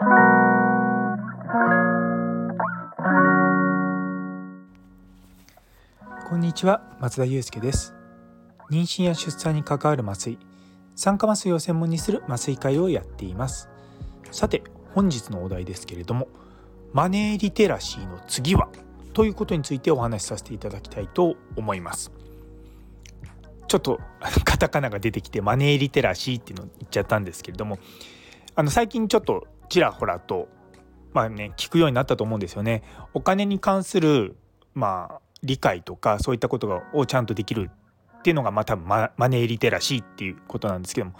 こんにちは松田祐介です。妊娠や出産に関わる麻酔酸化麻酔を専門にする麻酔会をやっています。さて本日のお題ですけれどもマネーリテラシーの次はということについてお話しさせていただきたいと思います。ちょっとカタカナが出てきてマネーリテラシーっていうのを言っちゃったんですけれどもあの最近ちょっとちらほらとまあね聞くようになったと思うんですよねお金に関するまあ理解とかそういったことをちゃんとできるっていうのがまあ多分ママネーリテラシーっていうことなんですけども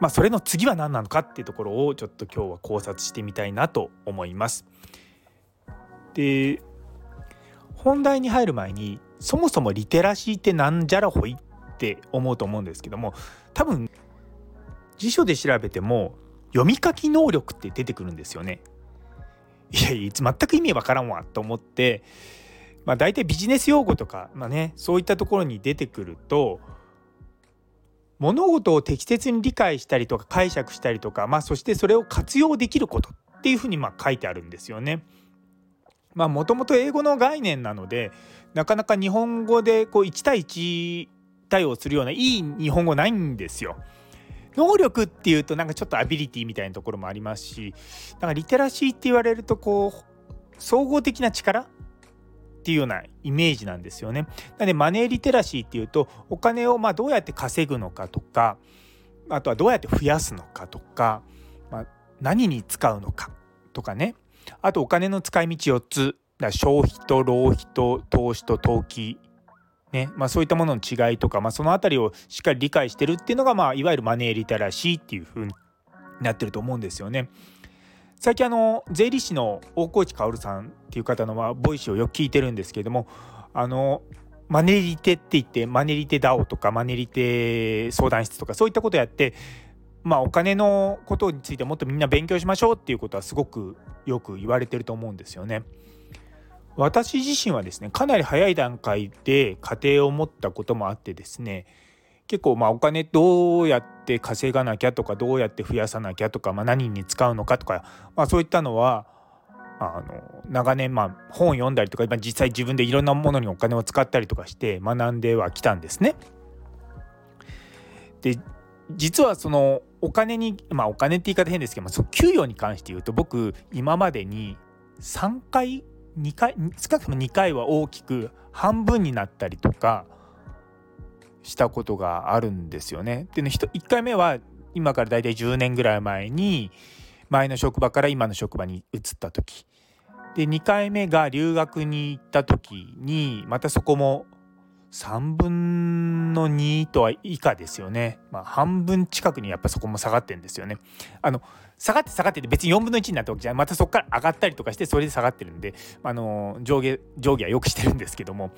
まあそれの次は何なのかっていうところをちょっと今日は考察してみたいなと思います。で本題に入る前にそもそもリテラシーってなんじゃらほいって思うと思うんですけども多分辞書で調べても読み書き能力って出てくるんですよね。いやいつ全く意味わからんわと思ってまあ、大体ビジネス用語とか、まあね、そういったところに出てくると物事を適切に理解したりとか解釈したりとか、まあ、そしてそれを活用できることっていうふうにま書いてあるんですよね。まあもともと英語の概念なのでなかなか日本語でこう1対1対応するようないい日本語ないんですよ。能力っていうとなんかちょっとアビリティみたいなところもありますしだかリテラシーって言われるとこう総合的な力っていうようなイメージなんですよね。なのでマネーリテラシーっていうとお金をまどうやって稼ぐのかとかあとはどうやって増やすのかとか、まあ、何に使うのかとかねあとお金の使い道4つだ消費と浪費と投資と投機ねまあ、そういったものの違いとか、まあ、その辺りをしっかり理解してるっていうのが、まあ、いわゆるマネーリテラシーっていう風になってると思うんですよね。最近あの税理士の大河内薫さんっていう方のボイシーをよく聞いてるんですけれどもあのマネリテって言ってマネリテ DAO とかマネリテ相談室とかそういったことやってまあお金のことについてもっとみんな勉強しましょうっていうことはすごくよく言われてると思うんですよね。私自身はですねかなり早い段階で家庭を持ったこともあってですね結構まあお金どうやって稼がなきゃとかどうやって増やさなきゃとか、まあ、何に使うのかとか、まあ、そういったのはあの長年まあ本を読んだりとか実際自分でいろんなものにお金を使ったりとかして学んではきたんですね。で実はそのお金にまあお金って言い方変ですけど、まあ、その給与に関して言うと僕今までに3回2回少なくとも2回は大きく半分になったりとかしたことがあるんですよね。でね1回目は今から大体10年ぐらい前に前の職場から今の職場に移った時で2回目が留学に行った時にまたそこも3分の2とは以下ですよね、まあ、半分近くにやっぱそこも下がってんですよね。あの下がって下がってて別に4分の1になったわけじゃまたそこから上がったりとかしてそれで下がってるんであの上下上下はよくしてるんですけども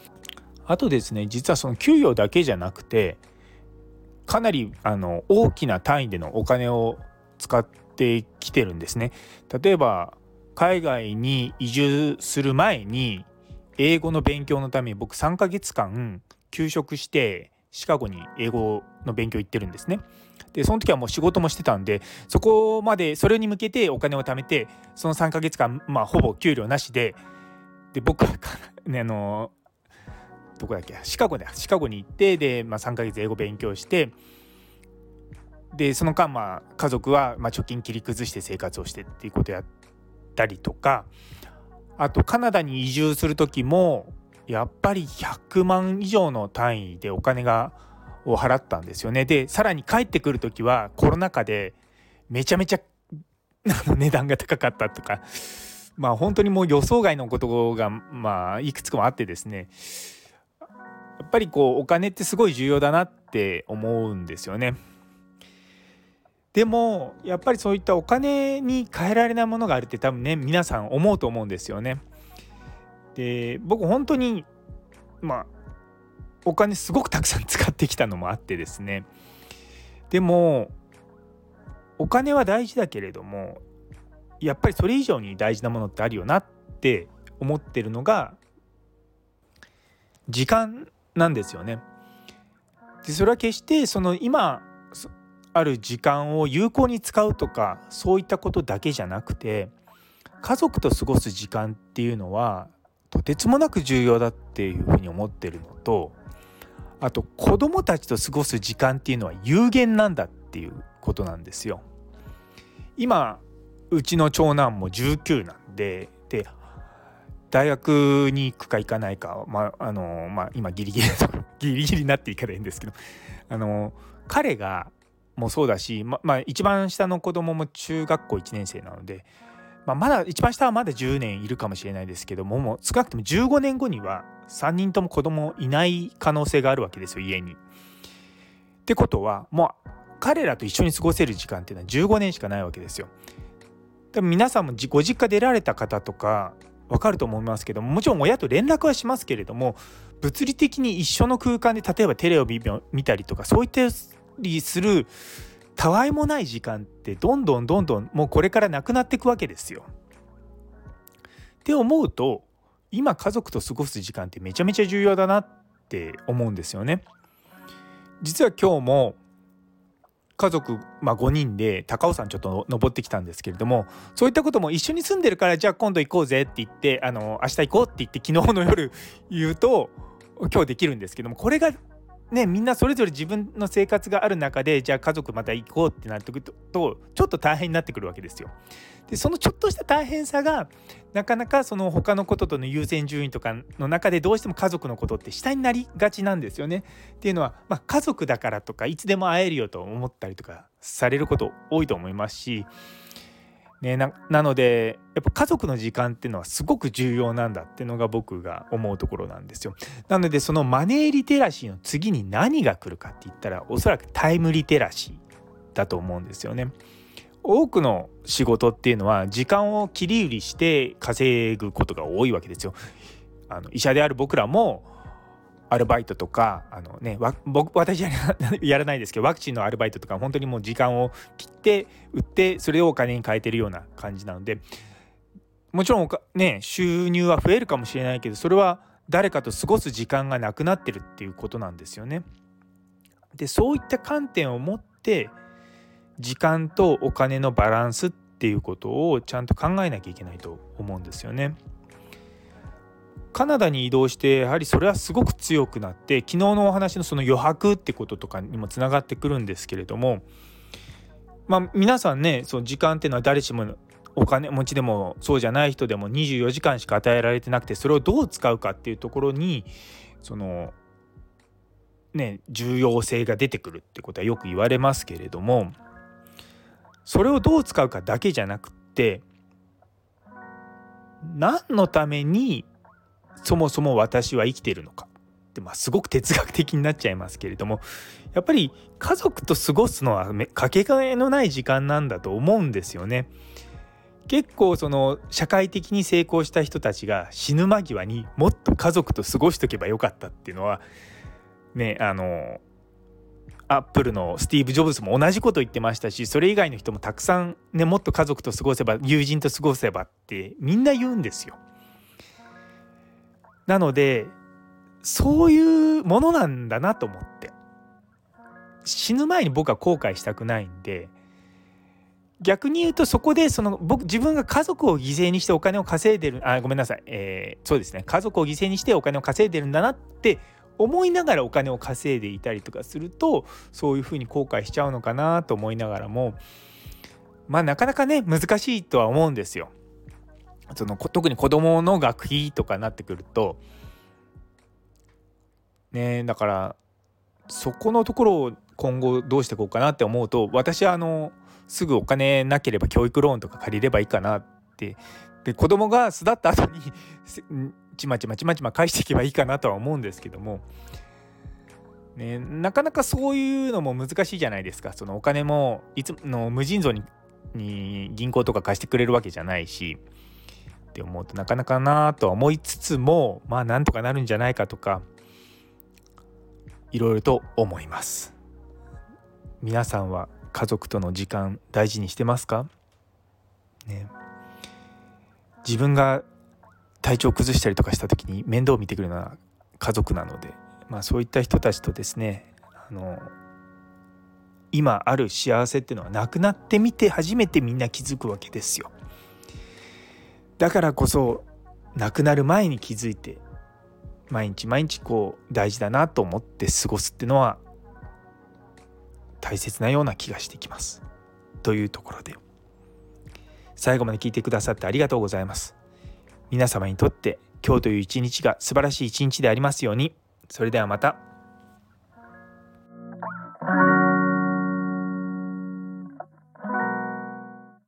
あとですね実はその給与だけじゃなくてかなりあの大きな単位でのお金を使ってきてるんですね。例えば海外に移住する前に英語の勉強のために僕3ヶ月間休職してシカゴに英語の勉強行ってるんですね。でその時はもう仕事もしてたんでそこまでそれに向けてお金を貯めてその3ヶ月間まあほぼ給料なしでで僕はねあのどこだっけシカゴだ。シカゴに行ってで、まあ、3ヶ月英語勉強してでその間まあ家族はまあ貯金切り崩して生活をしてっていうことやったりとかあとカナダに移住する時もやっぱり100万以上の単位でお金がを払ったんですよねでさらに帰ってくる時はコロナ禍でめちゃめちゃ値段が高かったとかまあ本当にもう予想外のことがまあいくつかもあってですねやっぱりこうお金ってすごい重要だなって思うんですよね。でもやっぱりそういったお金に換えられないものがあるって多分ね皆さん思うと思うんですよね。で僕本当にまあお金すごくたくさん使ってきたのもあってですねでもお金は大事だけれどもやっぱりそれ以上に大事なものってあるよなって思ってるのが時間なんですよね。でそれは決してその今ある時間を有効に使うとかそういったことだけじゃなくて家族と過ごす時間っていうのはとてつもなく重要だっていうふうに思ってるのとあと子どもたちと過ごす時間っていうのは有限なんだっていうことなんですよ。今うちの長男も19なんでで大学に行くか行かないか、まああのまあ、今ギリギリ ギリギリになっていかないんですけどあの彼がもそうだし、ままあ、一番下の子供も中学校1年生なので、まあ、まだ一番下はまだ10年いるかもしれないですけどももう少なくとも15年後には3人とも子供いない可能性があるわけですよ家に。ってことはもう彼らと一緒に過ごせる時間っていうのは15年しかないわけですよ。でも皆さんもご実家出られた方とか分かると思いますけどももちろん親と連絡はしますけれども物理的に一緒の空間で例えばテレビを見たりとかそういったりするたわいもない時間ってどんどんどんどんもうこれからなくなっていくわけですよ。って思うと今家族と過ごす時間ってめちゃめちゃ重要だなって思うんですよね。実は今日も家族、まあ、5人で高尾山ちょっと登ってきたんですけれどもそういったことも一緒に住んでるからじゃあ今度行こうぜって言ってあの明日行こうって言って昨日の夜言うと今日できるんですけどもこれがね、みんなそれぞれ自分の生活がある中でじゃあ家族また行こうってなってくるとちょっと大変になってくるわけですよ。でそのちょっとした大変さがなかなかその他のこととの優先順位とかの中でどうしても家族のことって下になりがちなんですよね。っていうのは、まあ、家族だからとかいつでも会えるよと思ったりとかされること多いと思いますしね、ななのでやっぱ家族の時間っていうのはすごく重要なんだっていうのが僕が思うところなんですよ。なのでそのマネーリテラシーの次に何が来るかって言ったらおそらくタイムリテラシーだと思うんですよね。多くの仕事っていうのは時間を切り売りして稼ぐことが多いわけですよ。あの医者である僕らもアルバイトとかあの、ね、僕私は やらないですけどワクチンのアルバイトとか本当にもう時間を切って売ってそれをお金に変えてるような感じなのでもちろんね収入は増えるかもしれないけどそれは誰かと過ごす時間がなくなってるっていうことなんですよね。でそういった観点を持って時間とお金のバランスっていうことをちゃんと考えなきゃいけないと思うんですよね。カナダに移動してやはりそれはすごく強くなって昨日のお話のその余白ってこととかにもつながってくるんですけれどもまあ皆さんねその時間っていうのは誰しもお金持ちでもそうじゃない人でも24時間しか与えられてなくてそれをどう使うかっていうところにそのね重要性が出てくるってことはよく言われますけれどもそれをどう使うかだけじゃなくって何のためにそもそも私は生きているのかって、まあ、すごく哲学的になっちゃいますけれどもやっぱり家族と過ごすのはかけがえのない時間なんだと思うんですよね。結構その社会的に成功した人たちが死ぬ間際にもっと家族と過ごしとけばよかったっていうのはねあのアップルのスティーブ・ジョブズも同じこと言ってましたしそれ以外の人もたくさんねもっと家族と過ごせば友人と過ごせばってみんな言うんですよ。なのでそういうものなんだなと思って。死ぬ前に僕は後悔したくないんで逆に言うとそこでその僕自分が家族を犠牲にしてお金を稼いでるあごめんなさい、えー、そうですね。家族を犠牲にしてお金を稼いでるんだなって思いながらお金を稼いでいたりとかするとそういうふうに後悔しちゃうのかなと思いながらもまあなかなかね難しいとは思うんですよ。その特に子どもの学費とかになってくるとねだからそこのところを今後どうしていこうかなって思うと私はあのすぐお金なければ教育ローンとか借りればいいかなってで子供が巣立った後に ちまちまちまちま返していけばいいかなとは思うんですけども、ね、なかなかそういうのも難しいじゃないですか。そのお金もいつの無尽蔵にに銀行とか貸してくれるわけじゃないし。って思うとなかなかなとは思いつつもまあなんとかなるんじゃないかとかいろいろと思います。皆さんは家族との時間大事にしてますか？ね。自分が体調崩したりとかした時に面倒を見てくるのは家族なのでまあそういった人たちとですねあの今ある幸せっていうのはなくなってみて初めてみんな気づくわけですよ。だからこそ亡くなる前に気づいて毎日毎日こう大事だなと思って過ごすっていうのは大切なような気がしてきます。というところで。最後まで聞いてくださってありがとうございます。皆様にとって今日という一日が素晴らしい一日でありますように。それではまた。